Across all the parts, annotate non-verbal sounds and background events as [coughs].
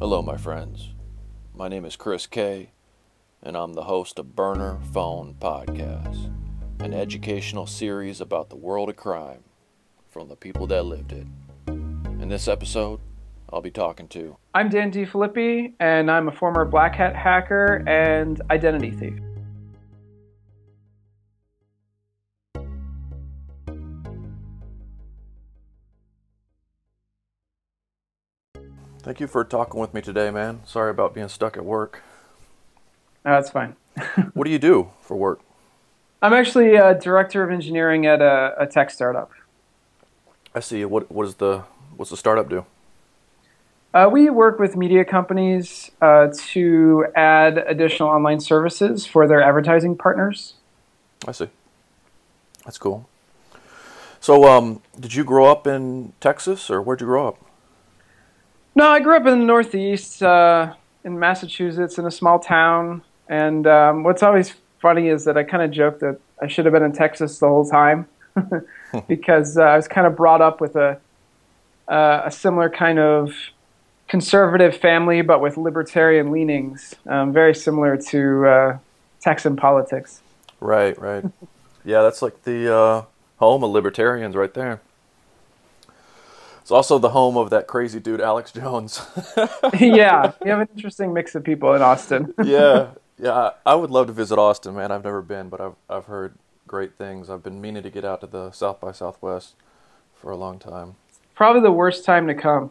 Hello, my friends. My name is Chris Kay, and I'm the host of Burner Phone Podcast, an educational series about the world of crime from the people that lived it. In this episode, I'll be talking to I'm Dan DeFilippi, and I'm a former Black Hat hacker and identity thief. Thank you for talking with me today, man. Sorry about being stuck at work. No, that's fine. [laughs] What do you do for work? I'm actually a director of engineering at a, a tech startup. I see. What what is the what's the startup do? Uh, we work with media companies uh, to add additional online services for their advertising partners. I see. That's cool. So, um, did you grow up in Texas, or where'd you grow up? No, I grew up in the Northeast, uh, in Massachusetts, in a small town. And um, what's always funny is that I kind of joke that I should have been in Texas the whole time [laughs] [laughs] because uh, I was kind of brought up with a uh, a similar kind of conservative family, but with libertarian leanings, um, very similar to uh, Texan politics. Right, right. [laughs] yeah, that's like the uh, home of libertarians, right there. It's also the home of that crazy dude, Alex Jones. [laughs] [laughs] yeah, we have an interesting mix of people in Austin. [laughs] yeah, yeah. I would love to visit Austin, man. I've never been, but I've I've heard great things. I've been meaning to get out to the South by Southwest for a long time. Probably the worst time to come.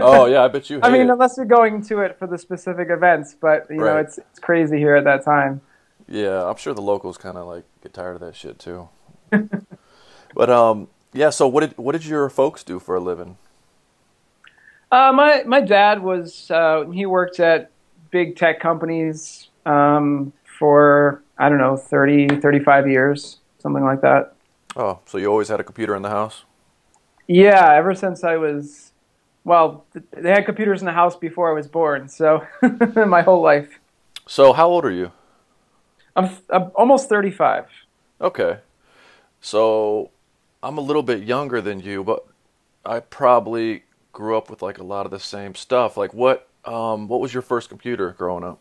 Oh yeah, I bet you. I mean, it. unless you're going to it for the specific events, but you know, it's it's crazy here at that time. Yeah, I'm sure the locals kind of like get tired of that shit too. but um, yeah. So what did what did your folks do for a living? Uh, my my dad was uh, he worked at big tech companies um, for I don't know 30, 35 years, something like that. Oh, so you always had a computer in the house? Yeah, ever since I was well, they had computers in the house before I was born, so [laughs] my whole life. So how old are you? I'm, I'm almost thirty five. Okay. So I'm a little bit younger than you, but I probably grew up with like a lot of the same stuff. Like what um what was your first computer growing up?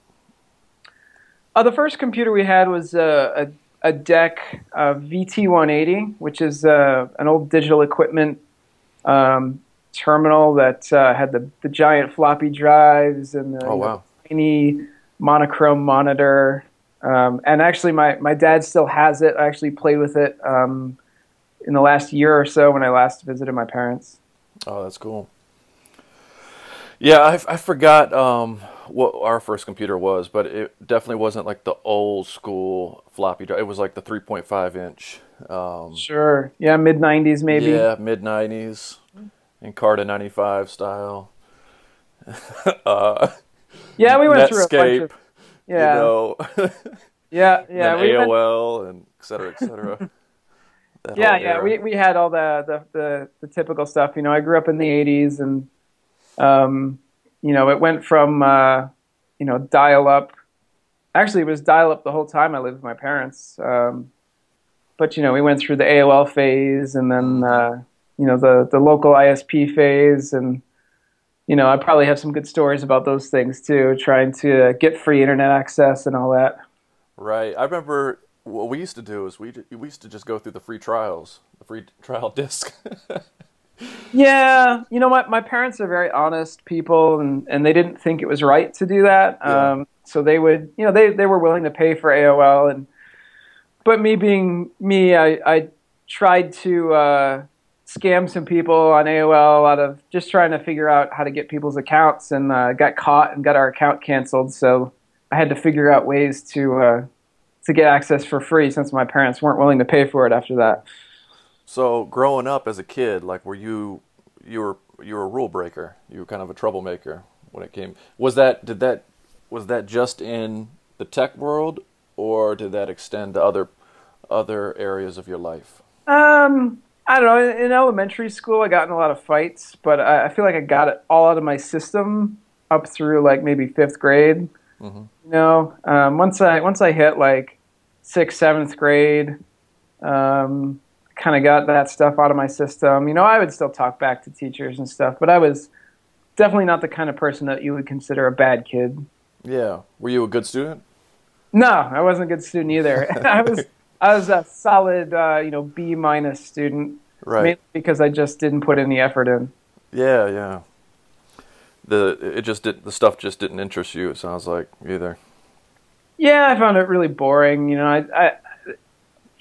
Uh, the first computer we had was uh, a, a DEC uh, VT180, which is uh, an old digital equipment um, terminal that uh, had the, the giant floppy drives and the Oh, wow. tiny monochrome monitor. Um, and actually, my, my dad still has it. I actually played with it um, in the last year or so when I last visited my parents. Oh, that's cool. Yeah, I, I forgot um, what our first computer was, but it definitely wasn't like the old school floppy drive. It was like the 3.5 inch. Um, Sure. Yeah, mid 90s maybe. Yeah, mid 90s, Encarta 95 style. [laughs] uh, Yeah, we went through a bunch Netscape, of. Yeah. you know, [laughs] yeah, and yeah. we went- AOL and et cetera, et cetera. [laughs] Yeah, yeah, era. we, we had all the, the, the, the typical stuff. You know, I grew up in the 80s and, um, you know, it went from, uh, you know, dial up. Actually, it was dial up the whole time I lived with my parents. Um, but, you know, we went through the AOL phase and then, uh, you know, the, the local ISP phase. And, you know, I probably have some good stories about those things too, trying to get free internet access and all that. Right. I remember what we used to do is we we used to just go through the free trials, the free [laughs] trial disc. Yeah, you know, my, my parents are very honest people, and, and they didn't think it was right to do that. Yeah. Um, so they would, you know, they, they were willing to pay for AOL, and but me being me, I, I tried to uh, scam some people on AOL out of just trying to figure out how to get people's accounts, and uh, got caught and got our account canceled. So I had to figure out ways to uh, to get access for free since my parents weren't willing to pay for it after that. so growing up as a kid, like were you you were you were a rule breaker. You were kind of a troublemaker when it came. Was that did that was that just in the tech world or did that extend to other other areas of your life? Um, I don't know. In, elementary school, I got in a lot of fights, but I, I feel like I got it all out of my system up through like maybe fifth grade. You know, um, once I once I hit like sixth, seventh grade, um, kind of got that stuff out of my system. You know, I would still talk back to teachers and stuff, but I was definitely not the kind of person that you would consider a bad kid. Yeah. Were you a good student? No, I wasn't a good student either. [laughs] I was I was a solid, uh, you know, B minus student, Right. mainly because I just didn't put any effort in. Yeah, yeah. The it just did the stuff just didn't interest you. It sounds like either. Yeah, I found it really boring. You know, I, I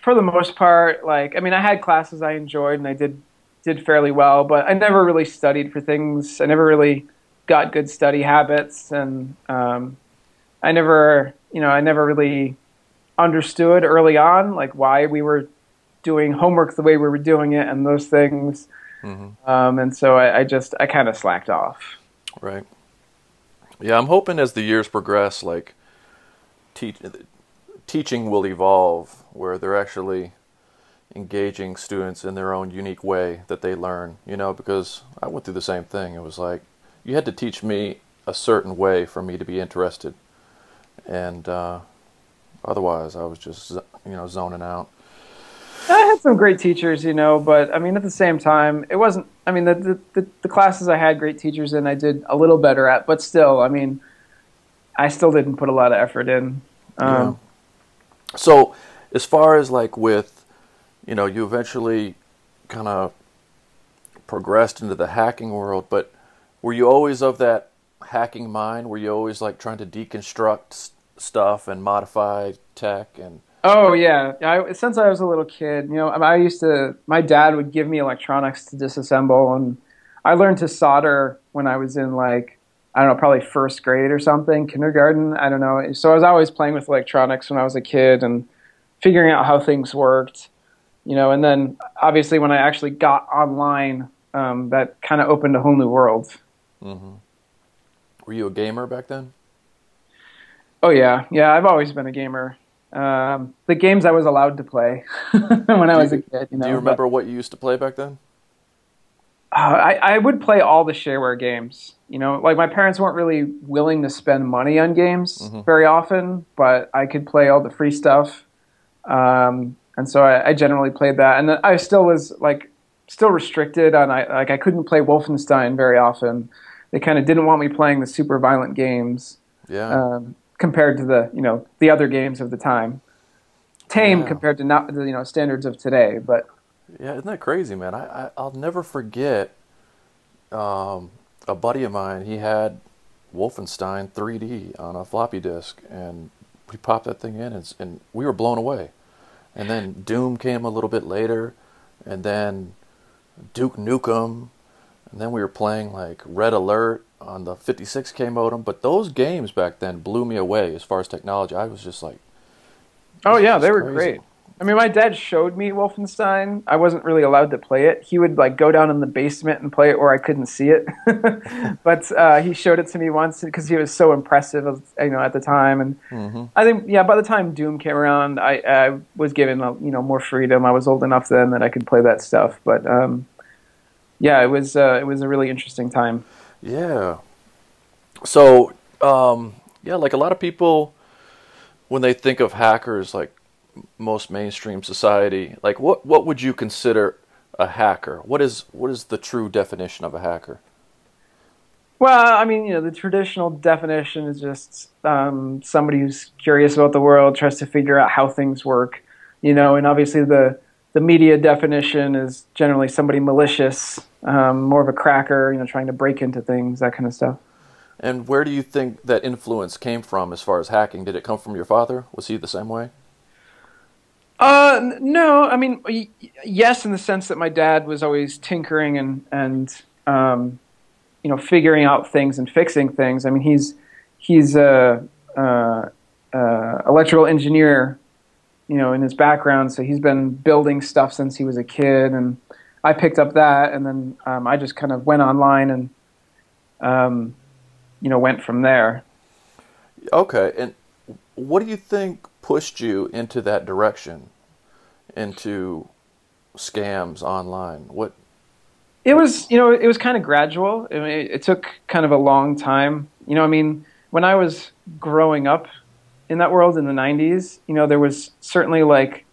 for the most part, like I mean, I had classes I enjoyed and I did did fairly well, but I never really studied for things. I never really got good study habits, and um, I never, you know, I never really understood early on like why we were doing homework the way we were doing it and those things. Um, and so I, I just I kind of slacked off. Right. Yeah, I'm hoping as the years progress, like teach, teaching will evolve, where they're actually engaging students in their own unique way that they learn. You know, because I went through the same thing. It was like you had to teach me a certain way for me to be interested, and uh, otherwise I was just you know zoning out. I had some great teachers, you know, but I mean, at the same time, it wasn't. I mean, the, the, the classes I had great teachers in, I did a little better at, but still, I mean, I still didn't put a lot of effort in. Um, So, as far as like with, you know, you eventually kind of progressed into the hacking world, but were you always of that hacking mind? Were you always like trying to deconstruct s- stuff and modify tech and Oh yeah, I, since I was a little kid, you know, I used to. My dad would give me electronics to disassemble, and I learned to solder when I was in like I don't know, probably first grade or something, kindergarten. I don't know. So I was always playing with electronics when I was a kid and figuring out how things worked, you know. And then obviously when I actually got online, um, that kind of opened a whole new world. were you a gamer back then? Oh yeah, yeah. I've always been a gamer. Um, the games I was allowed to play [laughs] when I was a kid. You know, Do you but- remember what you used to play back then? Uh, I, I would play all the shareware games. You know, like my parents weren't really willing to spend money on games very often, but I could play all the free stuff, um, and so I, I generally played that. And then I still was like still restricted on I like I couldn't play Wolfenstein very often. They kind of didn't want me playing the super violent games Yeah. um, compared to the you know the other games of the time. Tame Yeah. compared to not the you know standards of today, but Yeah, isn't that crazy, man? I, I I'll never forget. Um, a buddy of mine, he had Wolfenstein 3D on a floppy disk, and we popped that thing in, and, and we were blown away. And then Doom came a little bit later, and then Duke Nukem, and then we were playing like Red Alert on the 56k modem. But those games back then blew me away as far as technology. I was just like, Oh yeah, they were crazy. great. I mean, my dad showed me Wolfenstein. I wasn't really allowed to play it. He would like go down in the basement and play it where I couldn't see it. [laughs] but uh, he showed it to me once because he was so impressive, of, you know, at the time. And I think, yeah, by the time Doom came around, I, I was given, uh, you know, more freedom. I was old enough then that I could play that stuff. But um, yeah, it was uh, it was a really interesting time. Yeah. So, um, yeah, like a lot of people, when they think of hackers, like most mainstream society, like what what would you consider a hacker? What is what is the true definition of a hacker? Well, I mean, you know, the traditional definition is just um, somebody who's curious about the world, tries to figure out how things work, you know, and obviously the the media definition is generally somebody malicious, um, more of a cracker, you know, trying to break into things, that kind of stuff. And where do you think that influence came from as far as hacking? Did it come from your father? Was he the same way? Uh, no, I mean, yes, in the sense that my dad was always tinkering and and um, you know figuring out things and fixing things. I mean, he's he's a, a, a electrical engineer, you know, in his background, so he's been building stuff since he was a kid, and I picked up that, and then um, I just kind of went online and um, you know went from there. Okay, and what do you think pushed you into that direction, into scams online? What? It was, you know, it was kind of gradual. I mean, it, took kind of a long time. You know, I mean, when I was growing up in that world in the '90s, you know, there was certainly like,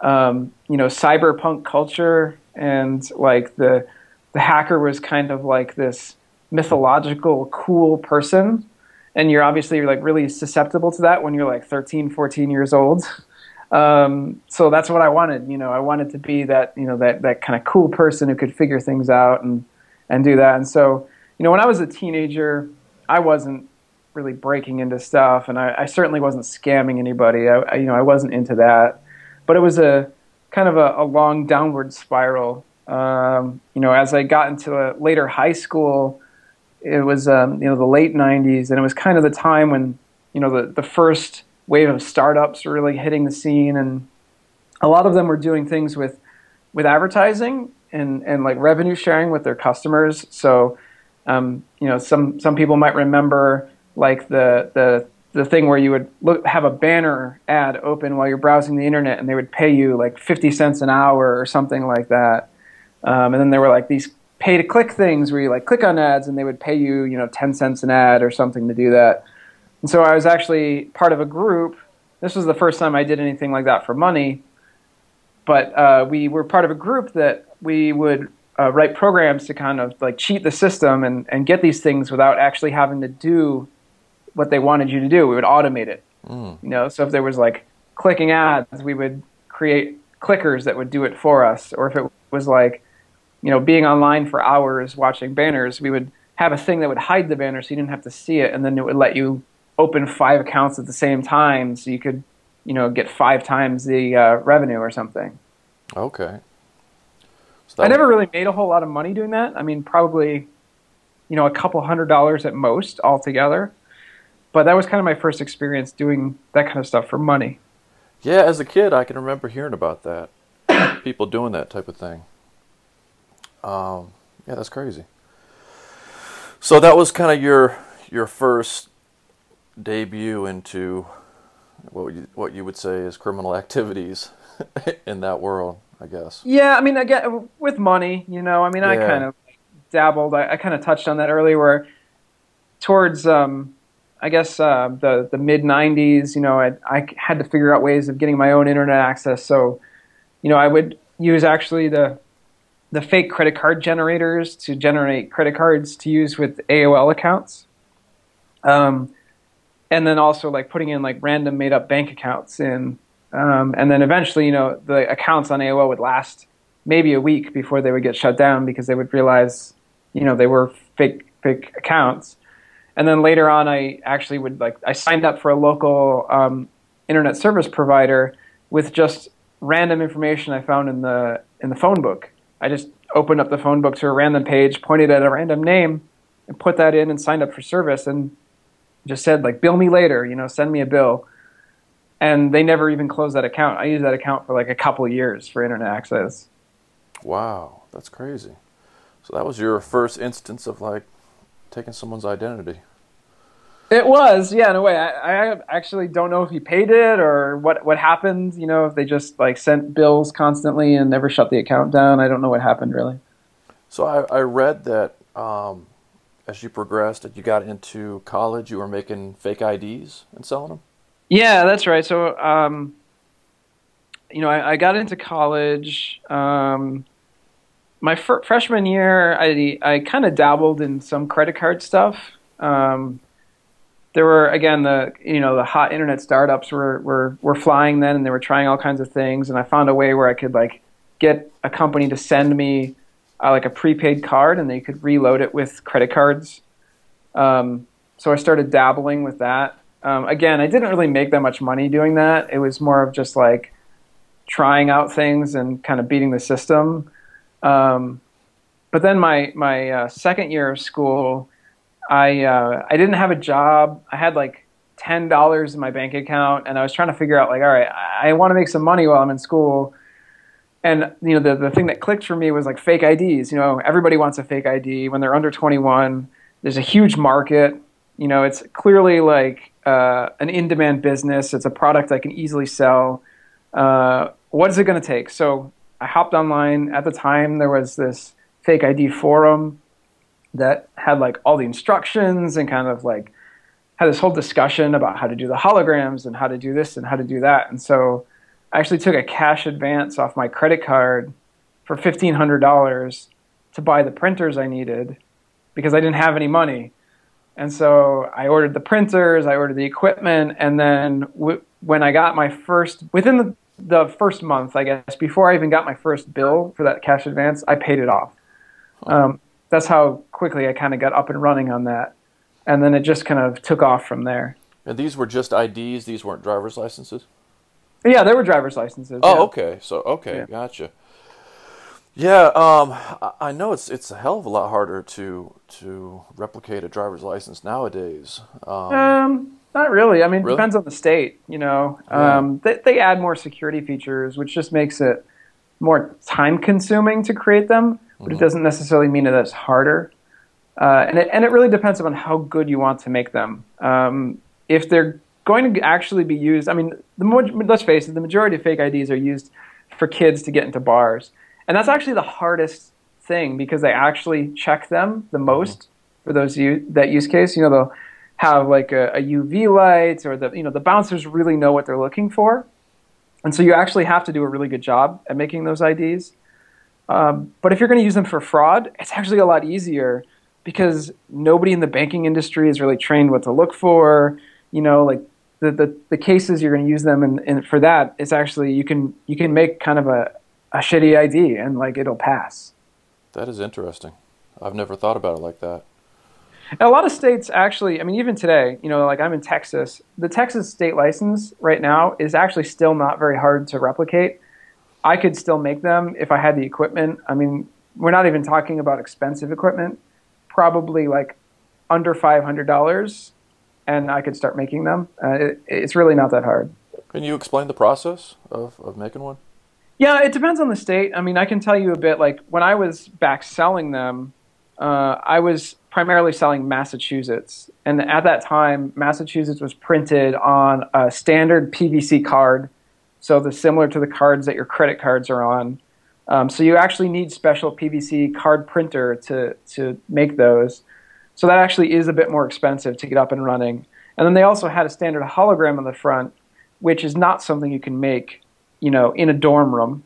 um, you know, cyberpunk culture, and like the the hacker was kind of like this mythological, cool person. And you're obviously like really susceptible to that when you're like 13, 14 years old. [laughs] Um, so that's what I wanted. You know, I wanted to be that, you know, that, that kind of cool person who could figure things out and, and do that. And so, you know, when I was a teenager, I wasn't really breaking into stuff, and I, I certainly wasn't scamming anybody. I, I, you know, I wasn't into that, but it was a kind of a, a long downward spiral. Um, you know, as I got into a later high school, it was um, you know the late '90s, and it was kind of the time when you know the the first wave of startups were really hitting the scene, and a lot of them were doing things with with advertising and and like revenue sharing with their customers. So, um, you know, some some people might remember like the the the thing where you would look, have a banner ad open while you're browsing the internet, and they would pay you like 50 cents an hour or something like that. Um, and then there were like these pay to click things where you like click on ads, and they would pay you you know 10 cents an ad or something to do that. And so I was actually part of a group. This was the first time I did anything like that for money. But uh, we were part of a group that we would uh, write programs to kind of like cheat the system and, and get these things without actually having to do what they wanted you to do. We would automate it. Mm. You know, so if there was like clicking ads, we would create clickers that would do it for us. Or if it was like, you know, being online for hours watching banners, we would have a thing that would hide the banner so you didn't have to see it, and then it would let you open five accounts at the same time, so you could, you know, get five times the uh, revenue or something. Okay. So I never really made a whole lot of money doing that. I mean, probably, you know, a couple hundred dollars at most altogether but that was kind of my first experience doing that kind of stuff for money. Yeah, as a kid, I can remember hearing about that. [coughs] People doing that type of thing. Um, yeah, that's crazy. So that was kind of your your first debut into what you, what you would say is criminal [laughs] activities in that world, I guess. Yeah, I mean, again, with money, you know, I mean, yeah. I kind of dabbled. I, I kind of touched on that earlier, where towards um, I guess uh, the the mid '90s, you know, I, I had to figure out ways of getting my own internet access. So, you know, I would use actually the the fake credit card generators to generate credit cards to use with AOL accounts. Um, and then also like putting in like random made up bank accounts in, um, and then eventually, you know, the accounts on AOL would last maybe a week before they would get shut down because they would realize, you know, they were fake fake accounts and then later on, I actually would like I signed up for a local um, internet service provider with just random information I found in the in the phone book. I just opened up the phone book to a random page, pointed at a random name, and put that in and signed up for service, and just said like bill me later, you know, send me a bill. And they never even closed that account. I used that account for like a couple years for internet access. Wow, that's crazy. So that was your first instance of like taking someone's identity. It was, yeah, in a way. I, I actually don't know if he paid it or what what happened. You know, if they just like sent bills constantly and never shut the account down. I don't know what happened really. So I, I read that um, as you progressed, that you got into college, you were making fake IDs and selling them. Yeah, that's right. So, um, you know, I, I, got into college. Um, my fr- freshman year, I I kind of dabbled in some credit card stuff. Um, there were again the you know the hot internet startups were were were flying then and they were trying all kinds of things and I found a way where I could like get a company to send me uh, like a prepaid card and they could reload it with credit cards. Um, so I started dabbling with that. Um, again, I didn't really make that much money doing that. It was more of just like trying out things and kind of beating the system. Um, but then my my uh, second year of school, I uh, I didn't have a job. I had like ten dollars in my bank account, and I was trying to figure out like, all right, I, want to make some money while I'm in school. And you know, the the thing that clicked for me was like fake IDs. You know, everybody wants a fake ID when they're under 21. There's a huge market. You know, it's clearly like uh, an in-demand business. It's a product I can easily sell. Uh, what is it going to take? So I hopped online. At the time, there was this fake ID forum that had like all the instructions and kind of like had this whole discussion about how to do the holograms and how to do this and how to do that. And so I actually took a cash advance off my credit card for $1,500 to buy the printers I needed. because I didn't have any money. And so I ordered the printers, I ordered the equipment, and then w- when I got my first, within the, the first month, I guess, before I even got my first bill for that cash advance, I paid it off. Um, that's how quickly I kind of got up and running on that. And then it just kind of took off from there. And these were just IDs; these weren't driver's licenses. Yeah, there were driver's licenses. Oh, yeah. okay. So okay, Yeah. gotcha. Yeah, um, I- I know it's it's a hell of a lot harder to to replicate a driver's license nowadays. Um, Um, not really. I mean, it Really? depends on the state. You know, Yeah. um, they, they add more security features, which just makes it more time consuming to create them. But it Mhm. doesn't necessarily mean that it's harder. Uh, and it and it really depends on how good you want to make them. Um, if they're going to actually be used, I mean, the mo- let's face it, the majority of fake IDs are used for kids to get into bars, and that's actually the hardest thing because they actually check them the most for those u- that use case. You know, they'll have like a, a UV light, or the you know the bouncers really know what they're looking for, and so you actually have to do a really good job at making those IDs. Um, but if you're going to use them for fraud, it's actually a lot easier because nobody in the banking industry is really trained what to look for. You know, like the the, the cases you're going to use them in for that, it's actually you can you can make kind of a, a shitty ID and like it'll pass. that is interesting. I've never thought about it like that. And a lot of states actually, I mean, even today, you know, like I'm in Texas, the Texas state license right now is actually still not very hard to replicate. I could still make them if I had the equipment. I mean, we're not even talking about expensive equipment, probably like under $500, and I could start making them. Uh, it, it's really not that hard. Can you explain the process of, of making one? Yeah, it depends on the state. I mean, I can tell you a bit. Like when I was back selling them, uh, I was primarily selling Massachusetts, and at that time, Massachusetts was printed on a standard PVC card, so the similar to the cards that your credit cards are on. Um, so you actually need special PVC card printer to to make those. So that actually is a bit more expensive to get up and running. And then they also had a standard hologram on the front, which is not something you can make you know, in a dorm room.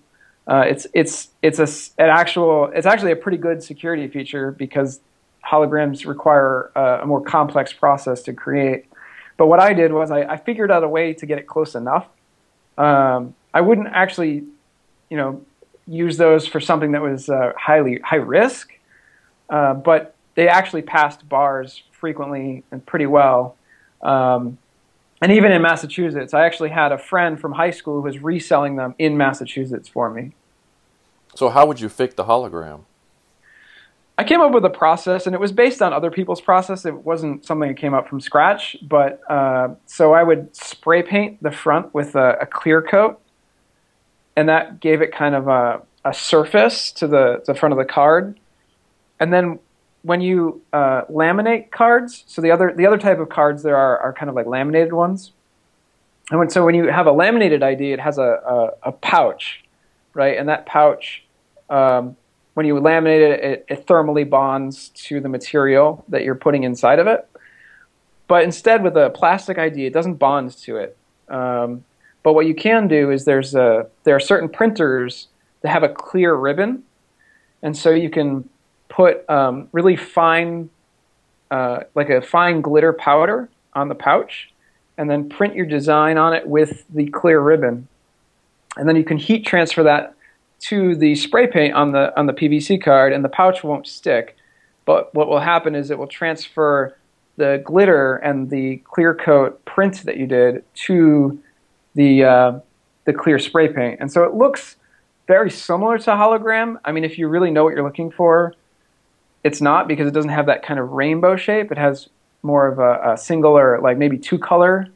Uh, it's it's it's a an actual it's actually a pretty good security feature because holograms require uh, a more complex process to create. But what I did was I, I figured out a way to get it close enough. Um, I wouldn't actually, you know, use those for something that was uh, highly high risk, uh, but they actually passed bars frequently and pretty well. Um, and even in Massachusetts, I actually had a friend from high school who was reselling them in Massachusetts for me. So how would you fake the hologram? I came up with a process, and it was based on other people's process. It wasn't something that came up from scratch. But uh, so I would spray paint the front with a, a clear coat, and that gave it kind of a, a surface to the, the front of the card. And then when you uh, laminate cards, so the other the other type of cards there are are kind of like laminated ones. And when, so when you have a laminated ID, it has a, a, a pouch, right? And that pouch, um, when you laminate it, it, it thermally bonds to the material that you're putting inside of it. But instead, with a plastic ID, it doesn't bond to it. Um, but what you can do is there's a there are certain printers that have a clear ribbon, and so you can put um, really fine, uh, like a fine glitter powder on the pouch, and then print your design on it with the clear ribbon, and then you can heat transfer that to the spray paint on the on the PVC card, and the pouch won't stick. But what will happen is it will transfer the glitter and the clear coat print that you did to the uh, the clear spray paint, and so it looks very similar to hologram. I mean, if you really know what you're looking for, it's not because it doesn't have that kind of rainbow shape. It has more of a, a single or like maybe two color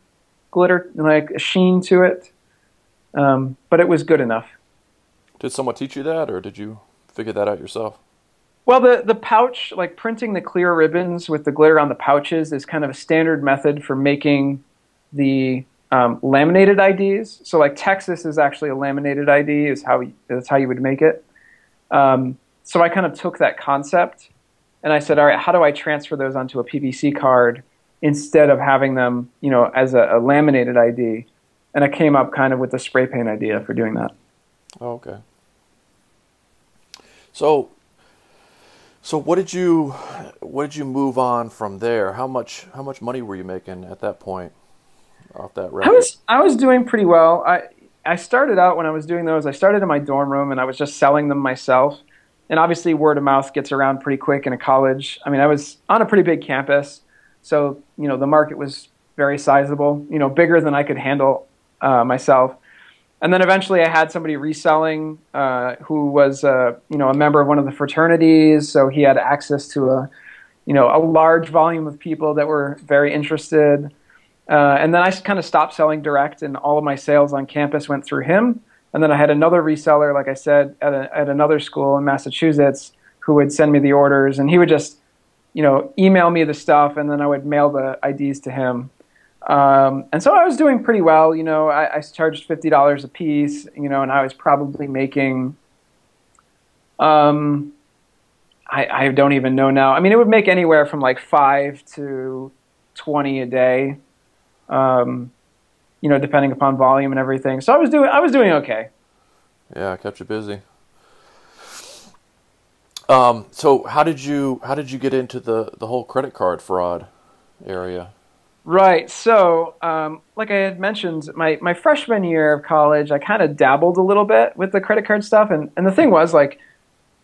glitter, like a sheen to it. Um, but it was good enough. Did someone teach you that, or did you figure that out yourself? Well, the, the pouch, like printing the clear ribbons with the glitter on the pouches, is kind of a standard method for making the um, laminated IDs. So, like Texas is actually a laminated ID, is how that's how you would make it. Um, so I kind of took that concept and I said, all right, how do I transfer those onto a PVC card instead of having them, you know, as a, a laminated ID? And I came up kind of with the spray paint idea for doing that. Oh, okay. So, So what did you what did you move on from there? How much how much money were you making at that point off that record? I was I was doing pretty well. I I started out when I was doing those. I started in my dorm room and I was just selling them myself. And obviously, word of mouth gets around pretty quick in a college. I mean, I was on a pretty big campus, so you know the market was very sizable. You know, bigger than I could handle uh, myself and then eventually I had somebody reselling uh, who was uh, you know a member of one of the fraternities, so he had access to a you know a large volume of people that were very interested. Uh, and then I kind of stopped selling direct, and all of my sales on campus went through him. And then I had another reseller, like I said, at, a, at another school in Massachusetts, who would send me the orders, and he would just you know email me the stuff, and then I would mail the IDs to him. Um, and so I was doing pretty well. You know, I, I charged fifty dollars a piece. You know, and I was probably making. Um, I, I don't even know now. I mean, it would make anywhere from like five to twenty a day. Um, you know, depending upon volume and everything. So I was doing I was doing okay. Yeah, I kept you busy. Um, so how did you how did you get into the the whole credit card fraud area? Right. So, um, like I had mentioned, my, my freshman year of college, I kind of dabbled a little bit with the credit card stuff. And, and the thing was, like,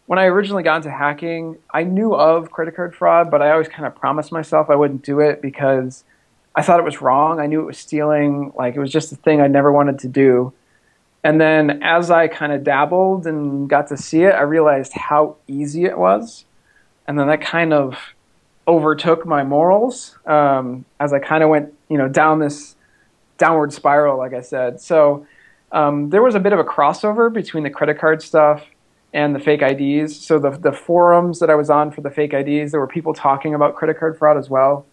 when I originally got into hacking, I knew of credit card fraud, but I always kind of promised myself I wouldn't do it because I thought it was wrong. I knew it was stealing. Like, it was just a thing I never wanted to do. And then as I kind of dabbled and got to see it, I realized how easy it was. And then that kind of overtook my morals um, as I kind of went, you know, down this downward spiral, like I said. So um, there was a bit of a crossover between the credit card stuff and the fake IDs. So the the forums that I was on for the fake IDs, there were people talking about credit card fraud as well.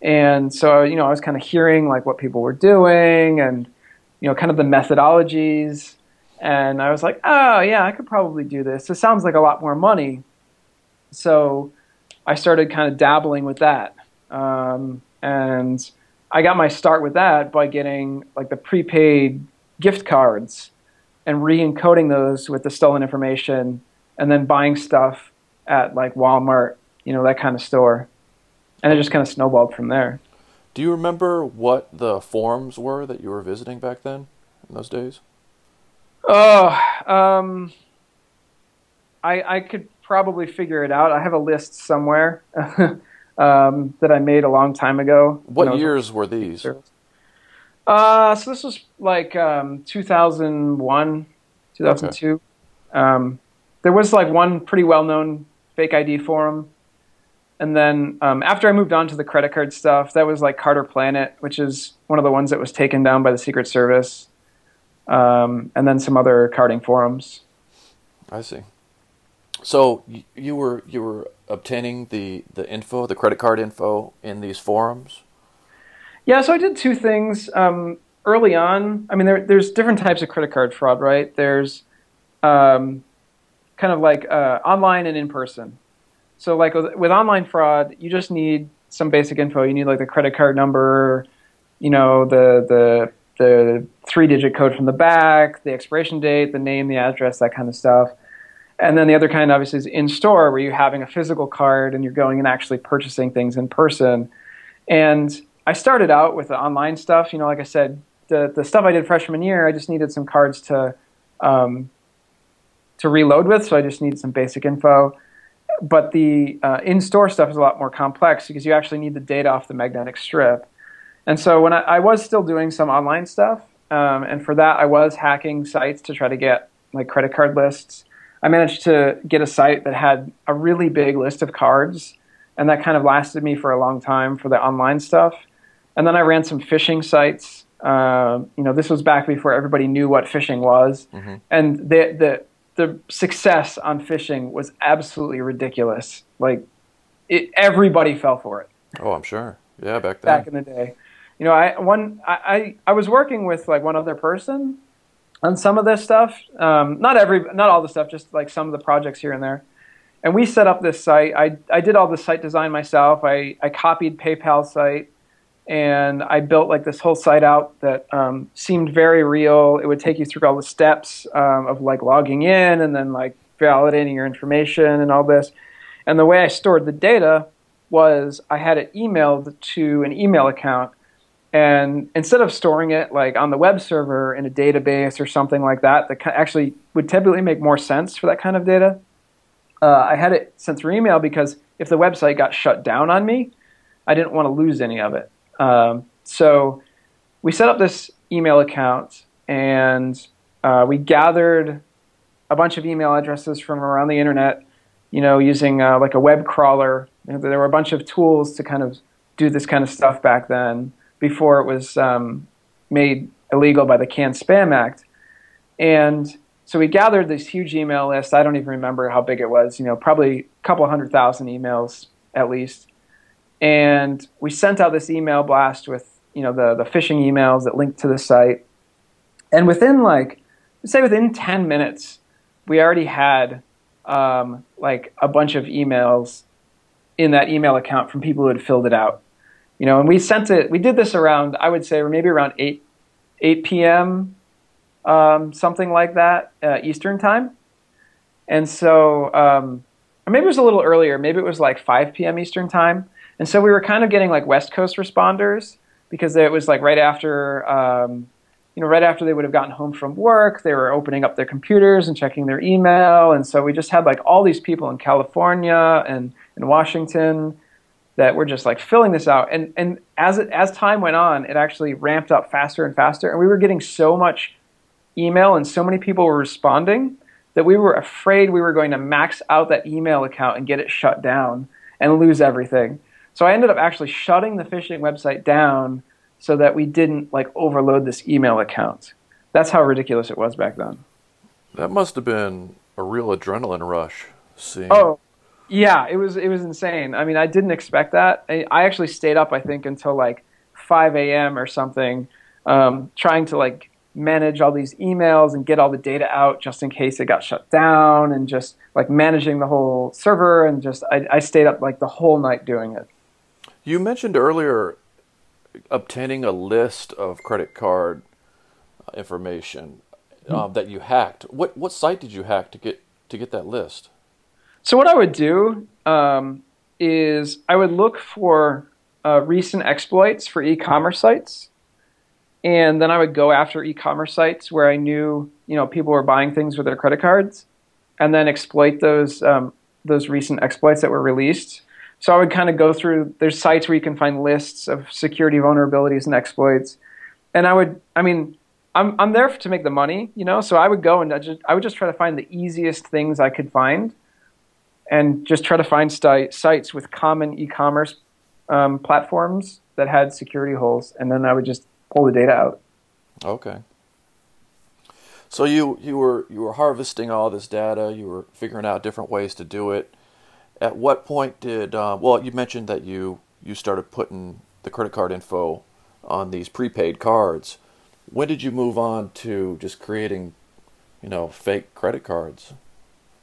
And so you know, I was kind of hearing like what people were doing and you know, kind of the methodologies. And I was like, oh yeah, I could probably do this. It sounds like a lot more money. So I started kind of dabbling with that. Um, and I got my start with that by getting like the prepaid gift cards and re-encoding those with the stolen information and then buying stuff at like Walmart, you know, that kind of store. And it just kind of snowballed from there. Do you remember what the forums were that you were visiting back then in those days? Oh, um, I, I could probably figure it out. I have a list somewhere [laughs] um, that I made a long time ago. What years were these? Uh, so this was like um, 2001, 2002. Okay. Um, there was like one pretty well-known fake ID forum, and then um, after I moved on to the credit card stuff, that was like CarderPlanet, which is one of the ones that was taken down by the Secret Service, um, and then some other carding forums. I see. So you were you were obtaining the the info, the credit card info in these forums. Yeah, so I did two things um, early on. I mean, there, there's different types of credit card fraud, right? There's um, kind of like uh, online and in person. So, like with, with online fraud, you just need some basic info. You need like the credit card number, you know, the the the three digit code from the back, the expiration date, the name, the address, that kind of stuff. And then the other kind, obviously, is in store, where you're having a physical card and you're going and actually purchasing things in person. And I started out with the online stuff. You know, like I said, the the stuff I did freshman year, I just needed some cards to um, to reload with, so I just needed some basic info. But the uh, in-store stuff is a lot more complex because you actually need the data off the magnetic strip. And so when I, I was still doing some online stuff, um, and for that I was hacking sites to try to get like credit card lists I managed to get a site that had a really big list of cards, and that kind of lasted me for a long time for the online stuff. And then I ran some phishing sites. Uh, you know, this was back before everybody knew what phishing was, mm-hmm. and the the the success on phishing was absolutely ridiculous. Like, it, everybody fell for it. Oh, I'm sure. Yeah, back then. Back in the day, you know, I one I, I, I was working with like one other person on some of this stuff. Um, not every, not all the stuff, just like some of the projects here and there. And we set up this site. I, I did all the site design myself. I, I copied PayPal site and I built like this whole site out that um, seemed very real. It would take you through all the steps um, of like logging in and then like validating your information and all this. And the way I stored the data was I had it emailed to an email account. And instead of storing it like on the web server in a database or something like that, that actually would typically make more sense for that kind of data, uh, I had it sent through email because if the website got shut down on me, I didn't want to lose any of it. Um, so we set up this email account and uh, we gathered a bunch of email addresses from around the internet, you know, using uh, like a web crawler. There were a bunch of tools to kind of do this kind of stuff back then before it was um, made illegal by the CAN-SPAM Act. And so we gathered this huge email list. I don't even remember how big it was, you know, probably a couple hundred thousand emails at least. And we sent out this email blast with, you know, the, the phishing emails that linked to the site. And within like, say within 10 minutes, we already had um, like a bunch of emails in that email account from people who had filled it out. You know, and we sent it, we did this around, I would say, or maybe around 8, 8 p.m., um, something like that, uh, Eastern time. And so, um, or maybe it was a little earlier, maybe it was like 5 p.m. Eastern time. And so we were kind of getting like West Coast responders because it was like right after, um, you know, right after they would have gotten home from work, they were opening up their computers and checking their email. And so we just had like all these people in California and in Washington that were just like filling this out. And and as it, as time went on, it actually ramped up faster and faster. And we were getting so much email and so many people were responding that we were afraid we were going to max out that email account and get it shut down and lose everything. So I ended up actually shutting the phishing website down so that we didn't like overload this email account. That's how ridiculous it was back then. That must have been a real adrenaline rush. Seeing. Oh, yeah, it was it was insane. I mean, I didn't expect that. I, I actually stayed up, I think, until like 5 a.m. or something, um, trying to like manage all these emails and get all the data out just in case it got shut down, and just like managing the whole server. And just I, I stayed up like the whole night doing it. You mentioned earlier obtaining a list of credit card information uh, that you hacked. What what site did you hack to get to get that list? So what I would do um, is I would look for uh, recent exploits for e-commerce sites, and then I would go after e-commerce sites where I knew you know people were buying things with their credit cards, and then exploit those um, those recent exploits that were released so I would kind of go through. There's sites where you can find lists of security vulnerabilities and exploits, and I would. I mean, I'm I'm there to make the money, you know. So I would go and I just I would just try to find the easiest things I could find, and just try to find st- sites with common e-commerce um, platforms that had security holes, and then I would just pull the data out. Okay. So you you were you were harvesting all this data. You were figuring out different ways to do it at what point did uh, well you mentioned that you you started putting the credit card info on these prepaid cards when did you move on to just creating you know fake credit cards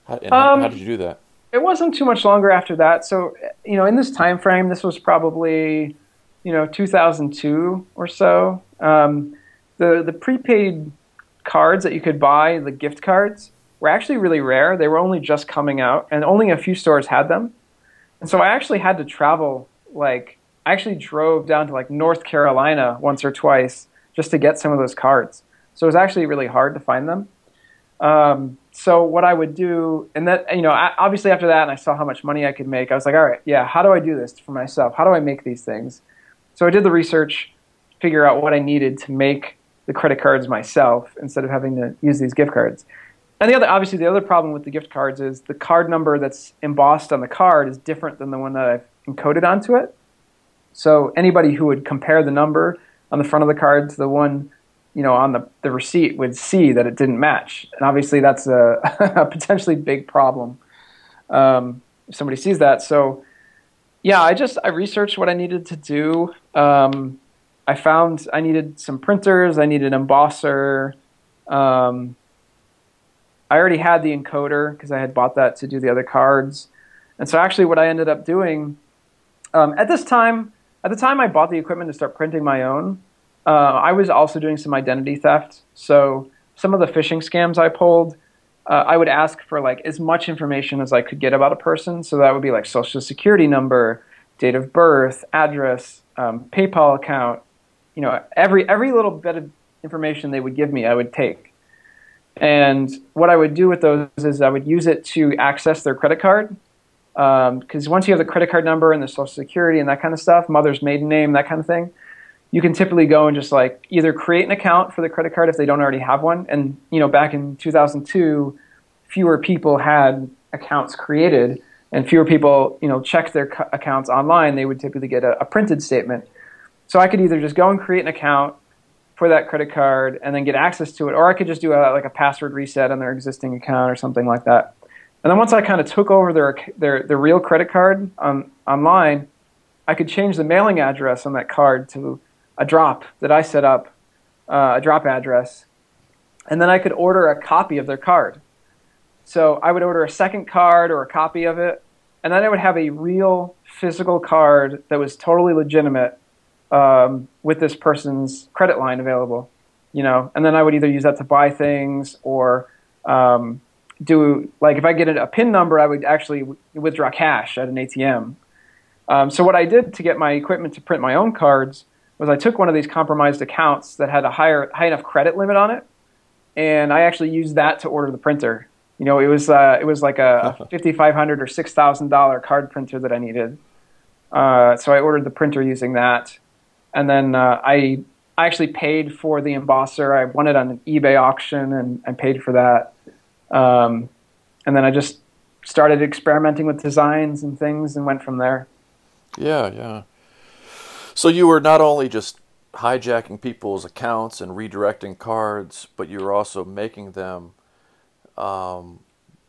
how, and um, how, did you do that it wasn't too much longer after that so you know in this time frame this was probably you know 2002 or so um, the the prepaid cards that you could buy the gift cards were actually really rare. They were only just coming out, and only a few stores had them. And so I actually had to travel, like, I actually drove down to like North Carolina once or twice just to get some of those cards. So it was actually really hard to find them. Um, so what I would do, and that you know, obviously after that, and I saw how much money I could make, I was like, all right, yeah, how do I do this for myself? How do I make these things? So I did the research, figure out what I needed to make the credit cards myself instead of having to use these gift cards. And the other, obviously, the other problem with the gift cards is the card number that's embossed on the card is different than the one that I've encoded onto it. So anybody who would compare the number on the front of the card to the one, you know, on the, the receipt would see that it didn't match. And obviously, that's a, [laughs] a potentially big problem um, if somebody sees that. So, yeah, I just I researched what I needed to do. Um, I found I needed some printers. I needed an embosser. Um, I already had the encoder because I had bought that to do the other cards. And so actually what I ended up doing um, at this time, at the time I bought the equipment to start printing my own, uh, I was also doing some identity theft. So some of the phishing scams I pulled, uh, I would ask for like as much information as I could get about a person. So that would be like social security number, date of birth, address, um, PayPal account. You know, every every little bit of information they would give me, I would take. And what I would do with those is I would use it to access their credit card. Because um, once you have the credit card number and the social security and that kind of stuff, mother's maiden name, that kind of thing, you can typically go and just like either create an account for the credit card if they don't already have one. And you know, back in 2002, fewer people had accounts created, and fewer people you know checked their accounts online. They would typically get a, a printed statement. So I could either just go and create an account for that credit card and then get access to it, or I could just do a, like a password reset on their existing account or something like that. And then once I kind of took over their their their real credit card on, online, I could change the mailing address on that card to a drop that I set up, uh, a drop address, and then I could order a copy of their card. So I would order a second card or a copy of it, and then I would have a real physical card that was totally legitimate um, with this person's credit line available, you know, and then I would either use that to buy things or um, do like if I get a PIN number, I would actually withdraw cash at an ATM. Um, so what I did to get my equipment to print my own cards was I took one of these compromised accounts that had a higher high enough credit limit on it, and I actually used that to order the printer. You know, it was uh, it was like a, [laughs] fifty five hundred or six thousand dollar card printer that I needed. Uh, so I ordered the printer using that, and then uh, I I actually paid for the embosser. I won it on an eBay auction and, and paid for that. Um, and then I just started experimenting with designs and things and went from there. Yeah, yeah. So you were not only just hijacking people's accounts and redirecting cards, but you were also making them. Um,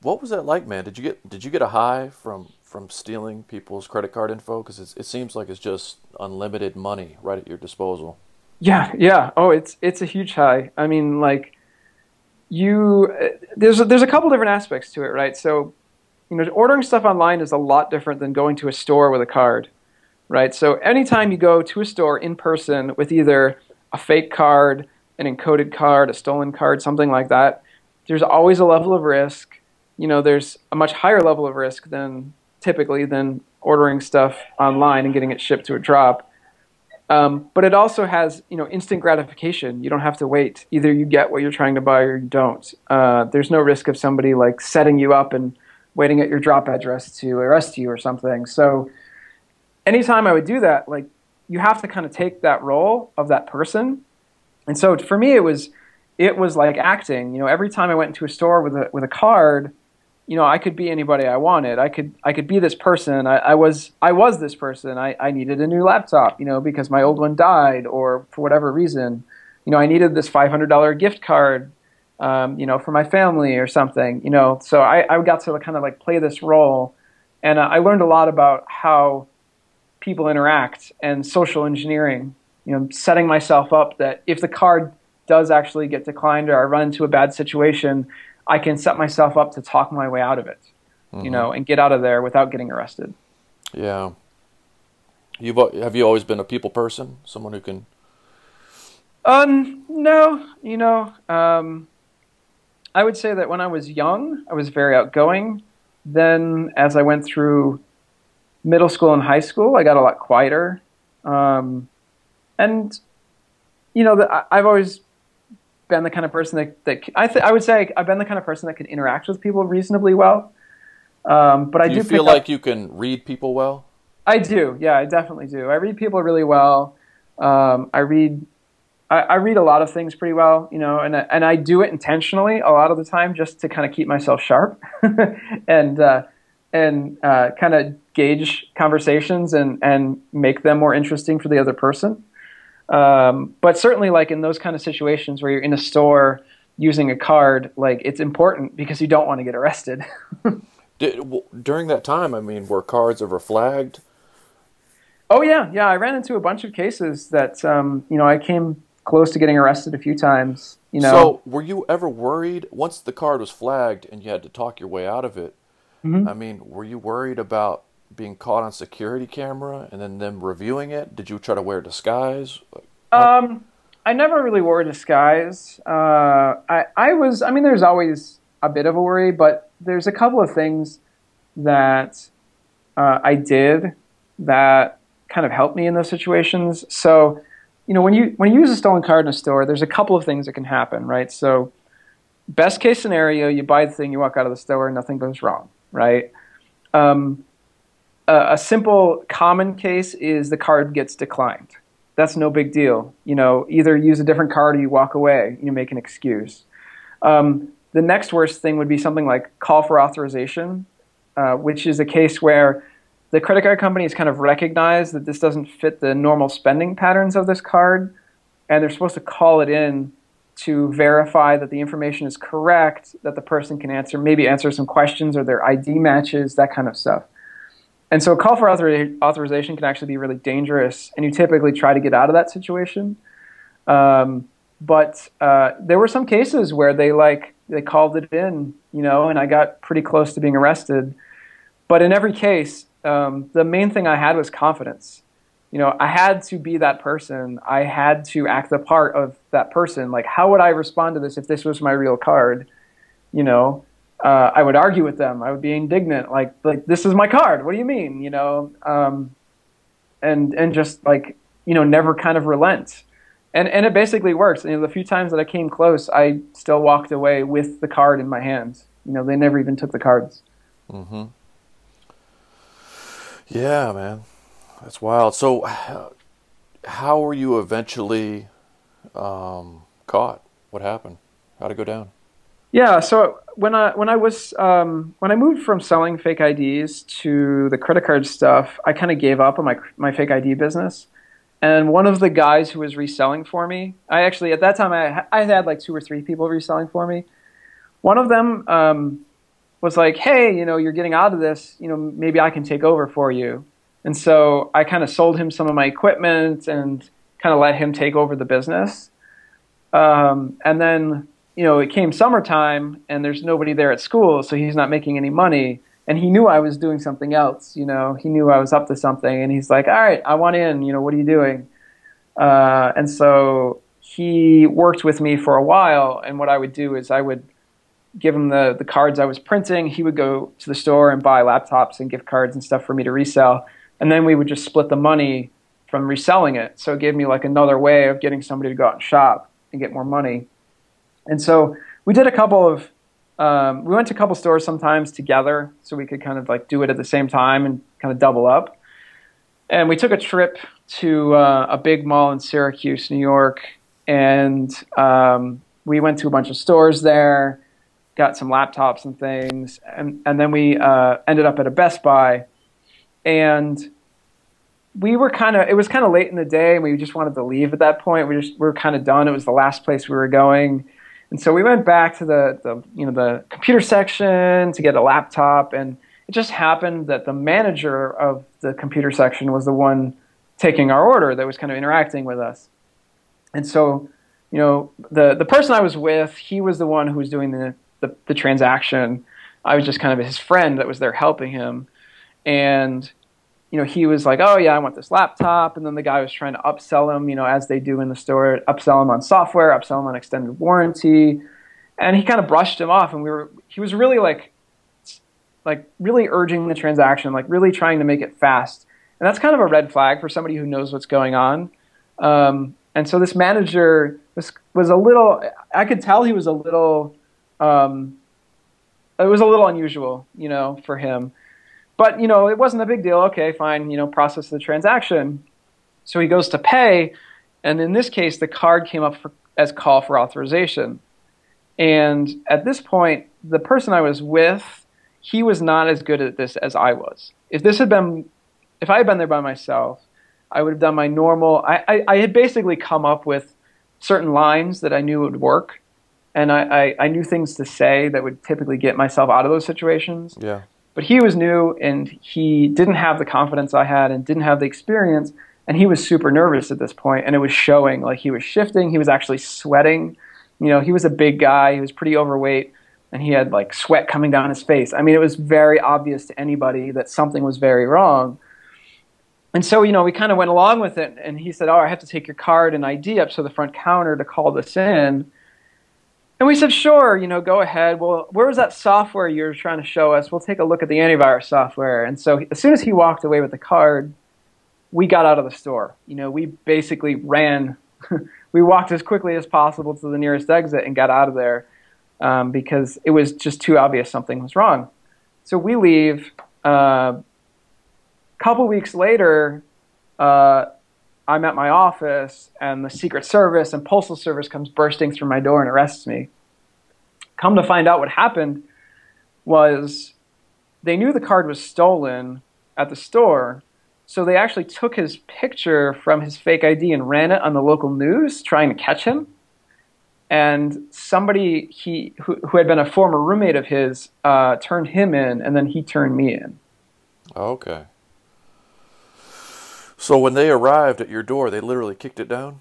what was that like, man? Did you get did you get a high from from stealing people's credit card info? Because it seems like it's just unlimited money right at your disposal. Yeah, yeah. Oh, it's it's a huge high. I mean, like you there's a, there's a couple different aspects to it, right? So, you know, ordering stuff online is a lot different than going to a store with a card, right? So, anytime you go to a store in person with either a fake card, an encoded card, a stolen card, something like that, there's always a level of risk. You know, there's a much higher level of risk than typically than ordering stuff online and getting it shipped to a drop. Um, but it also has you know instant gratification. You don't have to wait. Either you get what you're trying to buy or you don't. Uh, there's no risk of somebody like setting you up and waiting at your drop address to arrest you or something. So anytime I would do that, like you have to kind of take that role of that person. And so for me, it was it was like acting. You know, every time I went into a store with a with a card, you know, I could be anybody I wanted. I could I could be this person. I, I was I was this person. I, I needed a new laptop, you know, because my old one died or for whatever reason. You know, I needed this five hundred dollar gift card, um, you know, for my family or something. You know, so I, I got to kind of like play this role, and I learned a lot about how people interact and social engineering. You know, setting myself up that if the card does actually get declined or I run into a bad situation, I can set myself up to talk my way out of it, mm-hmm. you know, and get out of there without getting arrested. Yeah. You've have you always been a people person, someone who can. Um, no, you know, um, I would say that when I was young, I was very outgoing. Then, as I went through middle school and high school, I got a lot quieter. Um, and you know, the, I've always been the kind of person that, that I, th- I would say I've been the kind of person that can interact with people reasonably well. Um, but do I do feel like up, you can read people well. I do, yeah, I definitely do. I read people really well. Um, I read, I, I, read a lot of things pretty well, you know, and and I do it intentionally a lot of the time just to kind of keep myself sharp, [laughs] and uh, and uh, kind of gauge conversations and and make them more interesting for the other person. Um, but certainly, like in those kind of situations where you're in a store using a card, like it's important because you don't want to get arrested. [laughs] During that time, I mean, were cards ever flagged? Oh yeah, yeah. I ran into a bunch of cases that um, you know I came close to getting arrested a few times. You know. So were you ever worried once the card was flagged and you had to talk your way out of it? Mm-hmm. I mean, were you worried about being caught on security camera and then them reviewing it? Did you try to wear a disguise? Um, I never really wore a disguise. Uh, I I was. I mean, there's always a bit of a worry, but there's a couple of things that uh, I did that kind of helped me in those situations. So, you know, when you when you use a stolen card in a store, there's a couple of things that can happen, right? So, best case scenario, you buy the thing, you walk out of the store, nothing goes wrong, right? Um, a, simple common case is the card gets declined. That's no big deal. You know, either use a different card or you walk away. You make an excuse. Um, the next worst thing would be something like call for authorization, uh, which is a case where the credit card companies kind of recognize that this doesn't fit the normal spending patterns of this card, and they're supposed to call it in to verify that the information is correct, that the person can answer, maybe answer some questions or their ID matches, that kind of stuff. And so a call for author- authorization can actually be really dangerous, and you typically try to get out of that situation. Um, but uh, there were some cases where they like they called it in, you know, and I got pretty close to being arrested. But in every case, um, the main thing I had was confidence. You know, I had to be that person. I had to act the part of that person. Like, how would I respond to this if this was my real card? You know, uh, I would argue with them. I would be indignant. Like, like this is my card. What do you mean? You know, um, and and just like you know, never kind of relent. And and it basically works. You know, the few times that I came close, I still walked away with the card in my hands. You know, they never even took the cards. Mm-hmm. Yeah, man, that's wild. So, how were you eventually um, caught? What happened? How'd it go down? Yeah, so when I when I was um, when I moved from selling fake IDs to the credit card stuff, I kind of gave up on my my fake ID business. And one of the guys who was reselling for me, I actually at that time I I had like two or three people reselling for me. One of them um, was like, hey, you know, you're getting out of this, you know, maybe I can take over for you. And so I kind of sold him some of my equipment and kind of let him take over the business. Um, and then, you know, it came summertime and there's nobody there at school, so he's not making any money. And he knew I was doing something else, you know, he knew I was up to something. And he's like, all right, I want in, you know, what are you doing? Uh, and so he worked with me for a while. And what I would do is I would give him the, the cards I was printing. He would go to the store and buy laptops and gift cards and stuff for me to resell. And then we would just split the money from reselling it. So it gave me like another way of getting somebody to go out and shop and get more money. And so we did a couple of, um, we went to a couple stores sometimes together so we could kind of like do it at the same time and kind of double up. And we took a trip to uh, a big mall in Syracuse, New York, and um, we went to a bunch of stores there got some laptops and things, and and then we uh, ended up at a Best Buy, and we were kind of it was kind of late in the day, and we just wanted to leave at that point. We just we were kind of done. It was the last place we were going, and so we went back to the the you know the computer section to get a laptop, and it just happened that the manager of the computer section was the one taking our order that was kind of interacting with us, and so you know the the person I was with, he was the one who was doing the the, the transaction. I was just kind of his friend that was there helping him. And, you know, he was like, oh, yeah, I want this laptop. And then the guy was trying to upsell him, you know, as they do in the store, upsell him on software, upsell him on extended warranty. And he kind of brushed him off. And we were, he was really like, like really urging the transaction, like really trying to make it fast. And that's kind of a red flag for somebody who knows what's going on. Um, and so this manager was, was a little, I could tell he was a little um, it was a little unusual, you know, for him. But, you know, it wasn't a big deal. Okay, fine, you know, process the transaction. So he goes to pay, and in this case, the card came up for, as call for authorization. And at this point, the person I was with, he was not as good at this as I was. If this had been, if I had been there by myself, I would have done my normal. I, I, I had basically come up with certain lines that I knew would work, and I, I, I, knew things to say that would typically get myself out of those situations. Yeah. But he was new and he didn't have the confidence I had and didn't have the experience. And he was super nervous at this point, and it was showing. Like he was shifting, he was actually sweating. You know, he was a big guy, he was pretty overweight, and he had like sweat coming down his face. I mean, it was very obvious to anybody that something was very wrong. And so, you know, we kind of went along with it. And he said, Oh, I have to take your card and ID up to the front counter to call this in And we said, sure, you know, go ahead. Well, where was that software you were trying to show us? We'll take a look at the antivirus software. And so as soon as he walked away with the card, we got out of the store. You know, we basically ran, [laughs] we walked as quickly as possible to the nearest exit and got out of there um, because it was just too obvious something was wrong. So we leave. A uh, couple weeks later, uh, I'm at my office and the Secret Service and Postal Service comes bursting through my door and arrests me. Come to find out what happened was they knew the card was stolen at the store, so they actually took his picture from his fake ID and ran it on the local news trying to catch him. And somebody he who, who had been a former roommate of his uh, turned him in, and then he turned me in. Okay. So when they arrived at your door, they literally kicked it down?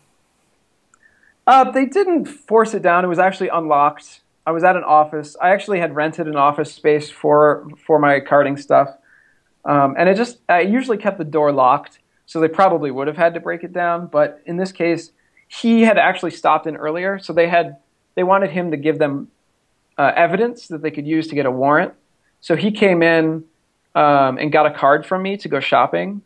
Uh, they didn't force it down. It was actually unlocked. I was at an office. I actually had rented an office space for for my carding stuff, um, and it just I usually kept the door locked, so they probably would have had to break it down. But in this case, he had actually stopped in earlier, so they had they wanted him to give them uh, evidence that they could use to get a warrant. So he came in um, and got a card from me to go shopping,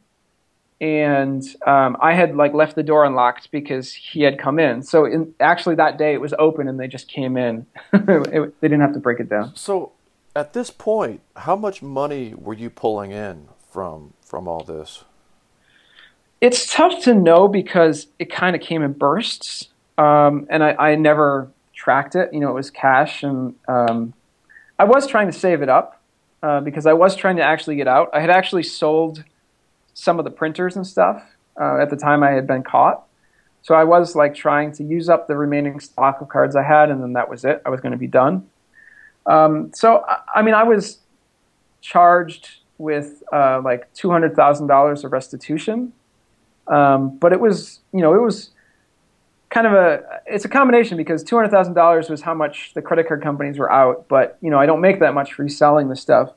and um, I had like left the door unlocked because he had come in. So in, actually that day it was open and they just came in. [laughs] it, they didn't have to break it down. So at this point, how much money were you pulling in from from all this? It's tough to know because it kind of came in bursts, um, and I, I, never tracked it. You know, it was cash, and um, I was trying to save it up uh, because I was trying to actually get out. I had actually sold some of the printers and stuff uh, at the time I had been caught. So I was like trying to use up the remaining stock of cards I had, and then that was it. I was going to be done. Um, so I mean, I was charged with uh, like two hundred thousand dollars of restitution, um, but it was you know it was kind of a it's a combination because two hundred thousand dollars was how much the credit card companies were out, but you know I don't make that much reselling the stuff,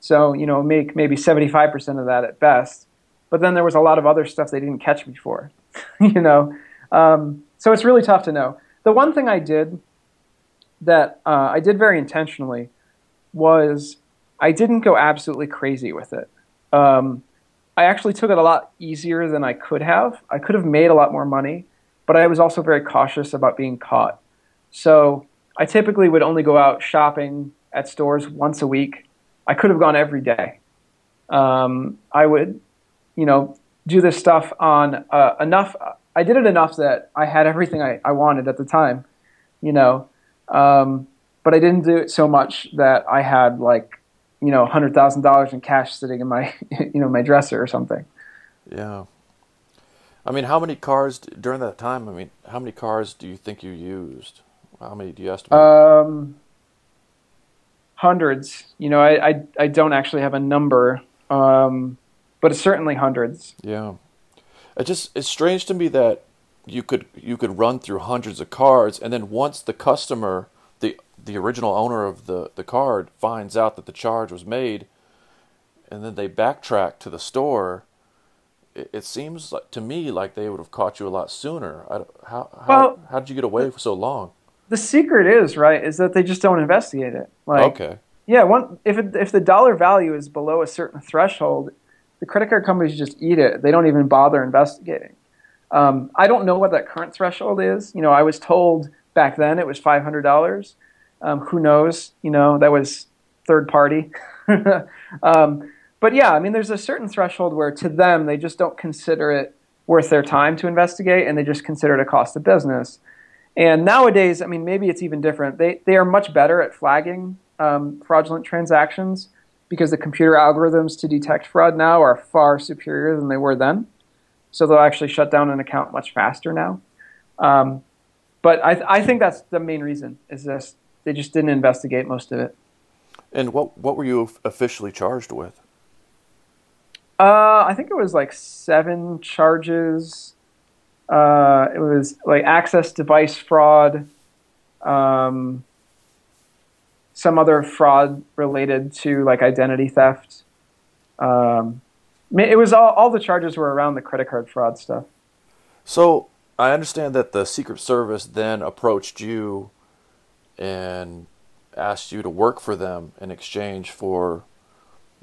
so you know make maybe seventy five percent of that at best. But then there was a lot of other stuff they didn't catch me for, [laughs] you know. Um, so it's really tough to know. The one thing I did that uh, I did very intentionally was I didn't go absolutely crazy with it. Um, I actually took it a lot easier than I could have. I could have made a lot more money, but I was also very cautious about being caught. So I typically would only go out shopping at stores once a week. I could have gone every day. Um, I would you know, do this stuff on uh, enough. I did it enough that I had everything I, I wanted at the time, you know, um, but I didn't do it so much that I had like, you know, hundred thousand dollars in cash sitting in my, [laughs] you know, my dresser or something. Yeah. I mean, how many cars during that time? I mean, how many cars do you think you used? How many do you estimate? Um, hundreds. You know, I, I, I don't actually have a number. Um, but it's certainly hundreds. Yeah, it just it's strange to me that you could you could run through hundreds of cards, and then once the customer, the the original owner of the the card, finds out that the charge was made, and then they backtrack to the store. It, it seems like, to me like they would have caught you a lot sooner. I, how how well, how did you get away for so long? The secret is right is that they just don't investigate it. Like, okay. Yeah, one if it, if the dollar value is below a certain threshold, the credit card companies just eat it. They don't even bother investigating. Um, I don't know what that current threshold is. You know, I was told back then it was five hundred dollars. Um, who knows? You know, that was third party. [laughs] um, but yeah, I mean, there's a certain threshold where to them they just don't consider it worth their time to investigate, and they just consider it a cost of business. And nowadays, I mean, maybe it's even different. They they are much better at flagging um, fraudulent transactions because the computer algorithms to detect fraud now are far superior than they were then. So they'll actually shut down an account much faster now. Um, but I, th- I think that's the main reason is this they just didn't investigate most of it. And what what were you officially charged with? Uh, I think it was like seven charges. Uh, it was like access device fraud, um, some other fraud related to like identity theft. Um, it was all, all the charges were around the credit card fraud stuff. So I understand that the Secret Service then approached you and asked you to work for them in exchange for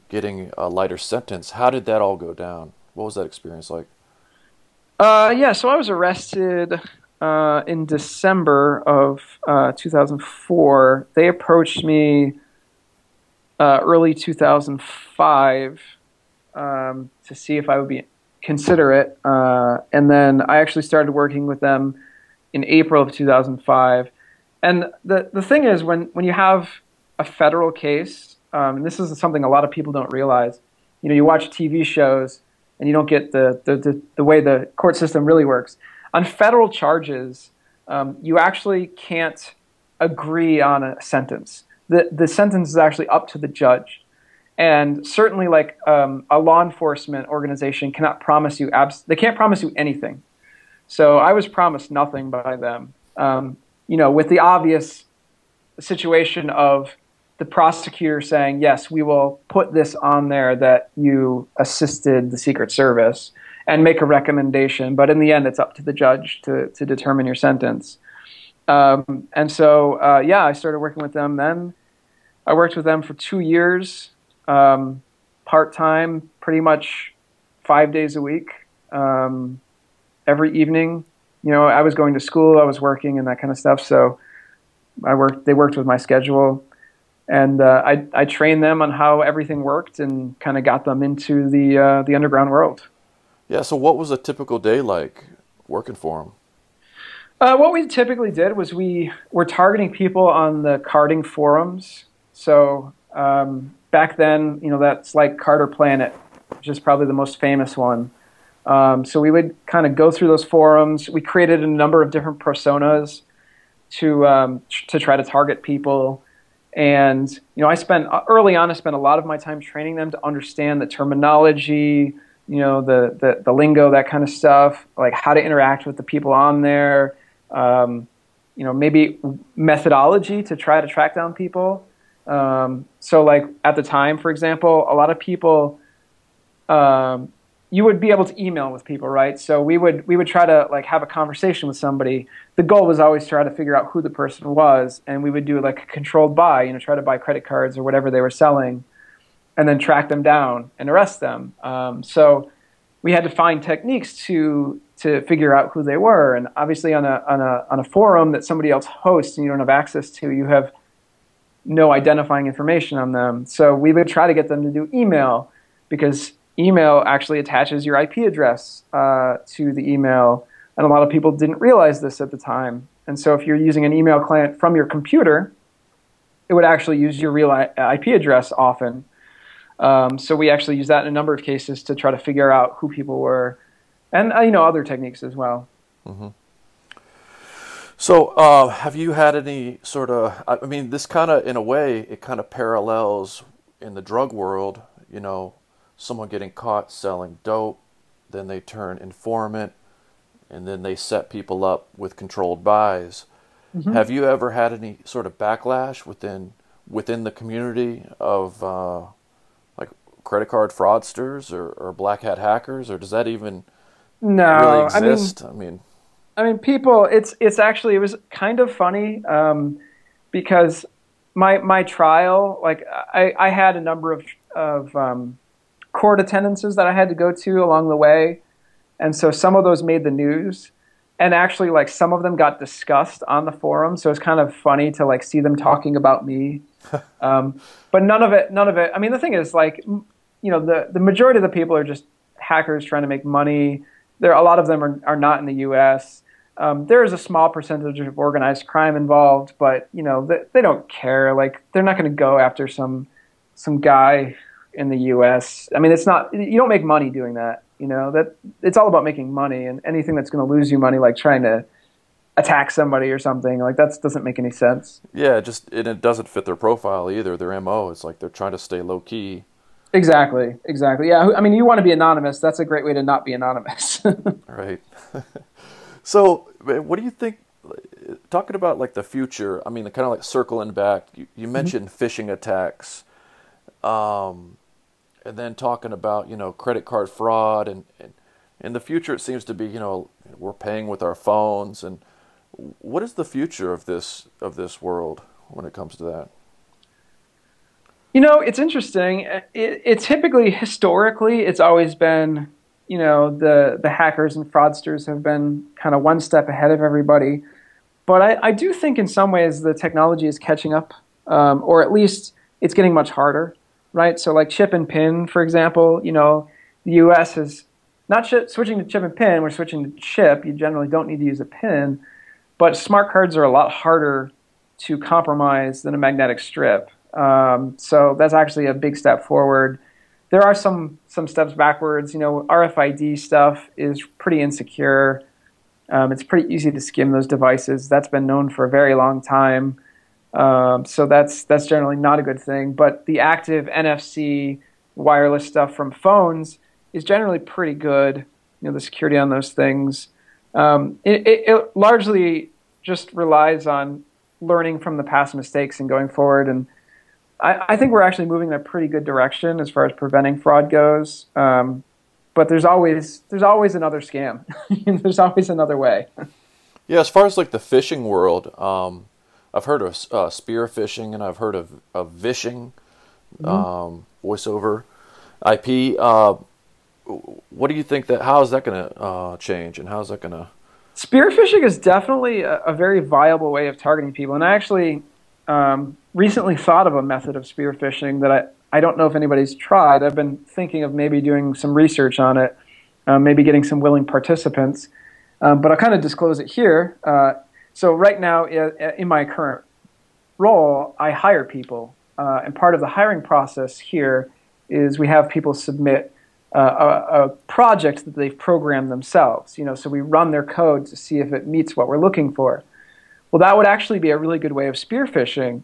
getting a lighter sentence. How did that all go down? What was that experience like? Uh, yeah, so I was arrested uh, in December of uh, 2004. They approached me uh, early 2005 um, to see if I would be considerate, uh, and then I actually started working with them in April of 2005. And the the thing is, when when you have a federal case, um, and this is something a lot of people don't realize. You know, you watch TV shows and you don't get the the, the, the way the court system really works. On federal charges, um, you actually can't agree on a sentence. The the sentence is actually up to the judge. And certainly, like um, a law enforcement organization cannot promise you abs- they can't promise you anything. So I was promised nothing by them. Um, you know, with the obvious situation of the prosecutor saying, "Yes, we will put this on there that you assisted the Secret Service," and make a recommendation. But in the end, it's up to the judge to to determine your sentence. Um, and so, uh, yeah, I started working with them then. I worked with them for two years um, part time, pretty much five days a week, um, every evening. You know, I was going to school, I was working, and that kind of stuff. So I worked. They worked with my schedule, and uh, I I trained them on how everything worked, and kind of got them into the uh, the underground world. Yeah. So, what was a typical day like working for them? Uh, what we typically did was we were targeting people on the carding forums. So um, back then, you know, that's like CarderPlanet, which is probably the most famous one. Um, so we would kind of go through those forums. We created a number of different personas to um, to try to target people. And you know, I spent early on. I spent a lot of my time training them to understand the terminology, you know, the the, the lingo, that kind of stuff, like how to interact with the people on there. Um, you know, maybe methodology to try to track down people. Um, so, like at the time, for example, a lot of people, um, you would be able to email with people, right? So we would we would try to like have a conversation with somebody. The goal was always try to figure out who the person was, and we would do like a controlled buy, you know, try to buy credit cards or whatever they were selling, and then track them down and arrest them. Um, so we had to find techniques to to figure out who they were, and obviously on a on a on a forum that somebody else hosts and you don't have access to, you have no identifying information on them. So we would try to get them to do email because email actually attaches your IP address uh, to the email. And a lot of people didn't realize this at the time. And so if you're using an email client from your computer, it would actually use your real IP address often. Um, so we actually use that in a number of cases to try to figure out who people were, and uh, you know other techniques as well. Mm-hmm. So, uh, have you had any sort of? I mean, this kind of, in a way, it kind of parallels in the drug world. You know, someone getting caught selling dope, then they turn informant, and then they set people up with controlled buys. Mm-hmm. Have you ever had any sort of backlash within within the community of uh, credit card fraudsters or, or black hat hackers, or does that even no, really exist? I mean, I mean I mean, people. It's it's actually it was kind of funny um, because my my trial, like I, I had a number of of um, court attendances that I had to go to along the way, and so some of those made the news, and actually like some of them got discussed on the forum. So it's kind of funny to like see them talking about me, [laughs] um, but none of it, none of it. I mean, the thing is like, you know, the the majority of the people are just hackers trying to make money. There, a lot of them are, are not in the U.S. Um, there is a small percentage of organized crime involved, but you know they, they don't care. Like they're not going to go after some some guy in the U.S. I mean, it's not you don't make money doing that. You know that it's all about making money, and anything that's going to lose you money, like trying to attack somebody or something, like that doesn't make any sense. Yeah, just and it doesn't fit their profile either. Their mo. It's like they're trying to stay low key. Exactly. Exactly. Yeah. I mean, you want to be anonymous. That's a great way to not be anonymous. [laughs] right. [laughs] So, what do you think? Talking about like the future, I mean, kind of like circling back. You, you mm-hmm. mentioned mm-hmm. phishing attacks, um, and then talking about you know credit card fraud, and, and in the future it seems to be you know we're paying with our phones, and What is the future of this of this world when it comes to that? You know, it's interesting. It, it typically, historically, it's always been, you know, the the hackers and fraudsters have been kind of one step ahead of everybody. But I, I do think in some ways the technology is catching up, um, or at least it's getting much harder, right? So like chip and pin, for example, you know, the U.S. is not ch- switching to chip and pin. We're switching to chip. You generally don't need to use a pin, but smart cards are a lot harder to compromise than a magnetic strip. Um, so that's actually a big step forward. There are some some steps backwards. You know, RFID stuff is pretty insecure. Um, it's pretty easy to skim those devices. That's been known for a very long time. Um, so that's that's generally not a good thing. But the active NFC wireless stuff from phones is generally pretty good. You know, the security on those things. Um, it, it, it largely just relies on learning from the past mistakes and going forward. And I, I, think we're actually moving in a pretty good direction as far as preventing fraud goes. Um, but there's always there's always another scam. [laughs] there's always another way. Yeah, as far as like the phishing world, um, I've heard of uh, spear phishing and I've heard of, of vishing, mm-hmm. um, voice over IP. Uh, what do you think that? How is that going to uh, change, and how is that going to? Spear phishing is definitely a, a, very viable way of targeting people, and I actually um, recently thought of a method of spear phishing that I, I don't know if anybody's tried. I've been thinking of maybe doing some research on it, uh, maybe getting some willing participants, um, but I'll kind of disclose it here. Uh, so right now, in my current role, I hire people, uh, and part of the hiring process here is we have people submit uh, a, a, project that they've programmed themselves. You know, so we run their code to see if it meets what we're looking for. Well, that would actually be a really good way of spear phishing.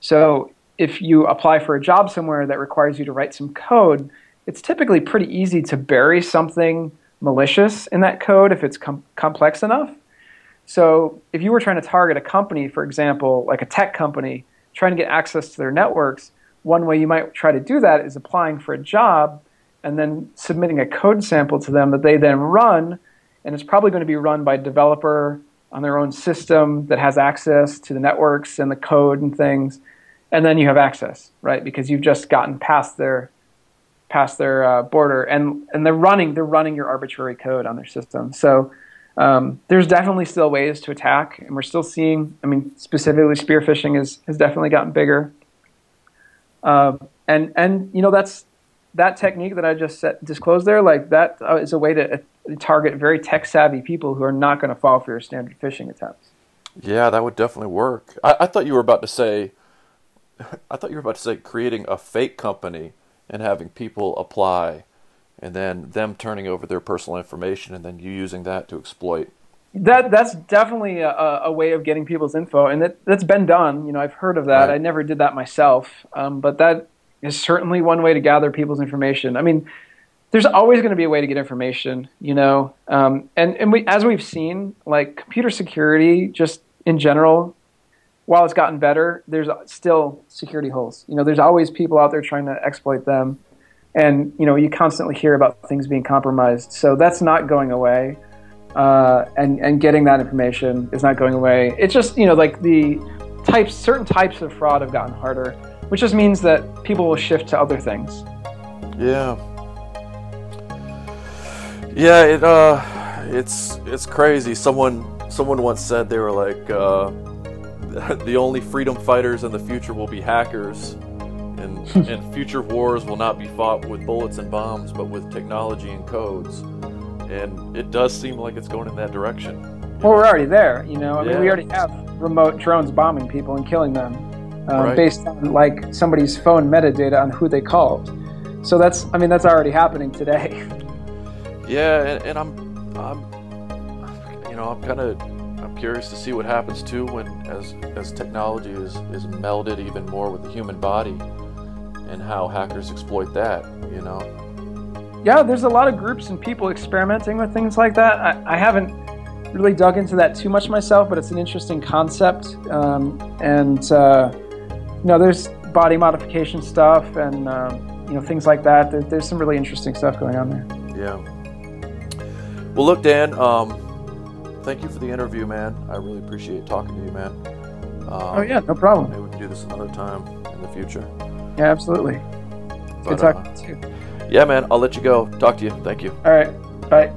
So if you apply for a job somewhere that requires you to write some code, it's typically pretty easy to bury something malicious in that code if it's com- complex enough. So if you were trying to target a company, for example, like a tech company, trying to get access to their networks, one way you might try to do that is applying for a job and then submitting a code sample to them that they then run. And it's probably going to be run by a developer on their own system that has access to the networks and the code and things. And then you have access, right? Because you've just gotten past their past their uh, border, and and they're running they're running your arbitrary code on their system. So um, there's definitely still ways to attack, and we're still seeing. I mean, specifically spear phishing is has definitely gotten bigger. Uh, and and you know that's that technique that I just set, disclosed there, like that uh, is a way to target very tech savvy people who are not going to fall for your standard phishing attempts. Yeah, that would definitely work. I, I, thought you were about to say, [laughs] I thought you were about to say creating a fake company and having people apply, and then them turning over their personal information, and then you using that to exploit. That that's definitely a, a way of getting people's info, and that that's been done. You know, I've heard of that. Right. I never did that myself, um, but that is certainly one way to gather people's information. I mean, there's always going to be a way to get information, you know. Um, and and we, as we've seen, like computer security, just in general, while it's gotten better, there's still security holes. You know, there's always people out there trying to exploit them, and you know, you constantly hear about things being compromised. So that's not going away, uh, and and getting that information is not going away. It's just you know, like the types, certain types of fraud have gotten harder which just means that people will shift to other things. Yeah. Yeah, it uh it's it's crazy. Someone someone once said they were like uh [laughs] the only freedom fighters in the future will be hackers and [laughs] and future wars will not be fought with bullets and bombs but with technology and codes. And it does seem like it's going in that direction. Well, we're already there, you know. I mean, we already have remote drones bombing people and killing them um, right. based on like somebody's phone metadata on who they called. So that's, I mean, that's already happening today. [laughs] Yeah, and, and I'm, I'm, you know, I'm kind of, I'm curious to see what happens too when as as technology is is melded even more with the human body, and how hackers exploit that. You know. Yeah, there's a lot of groups and people experimenting with things like that. I, I haven't really dug into that too much myself, but it's an interesting concept. Um, and uh, you know, there's body modification stuff and um, you know things like that. There, there's some really interesting stuff going on there. Yeah. Well, look, Dan. Um, thank you for the interview, man. I really appreciate talking to you, man. Um, oh yeah, no problem. Maybe we can do this another time in the future. Yeah, absolutely. But, Good talking uh, to you. Yeah, man. I'll let you go. Talk to you. Thank you. All right. Bye.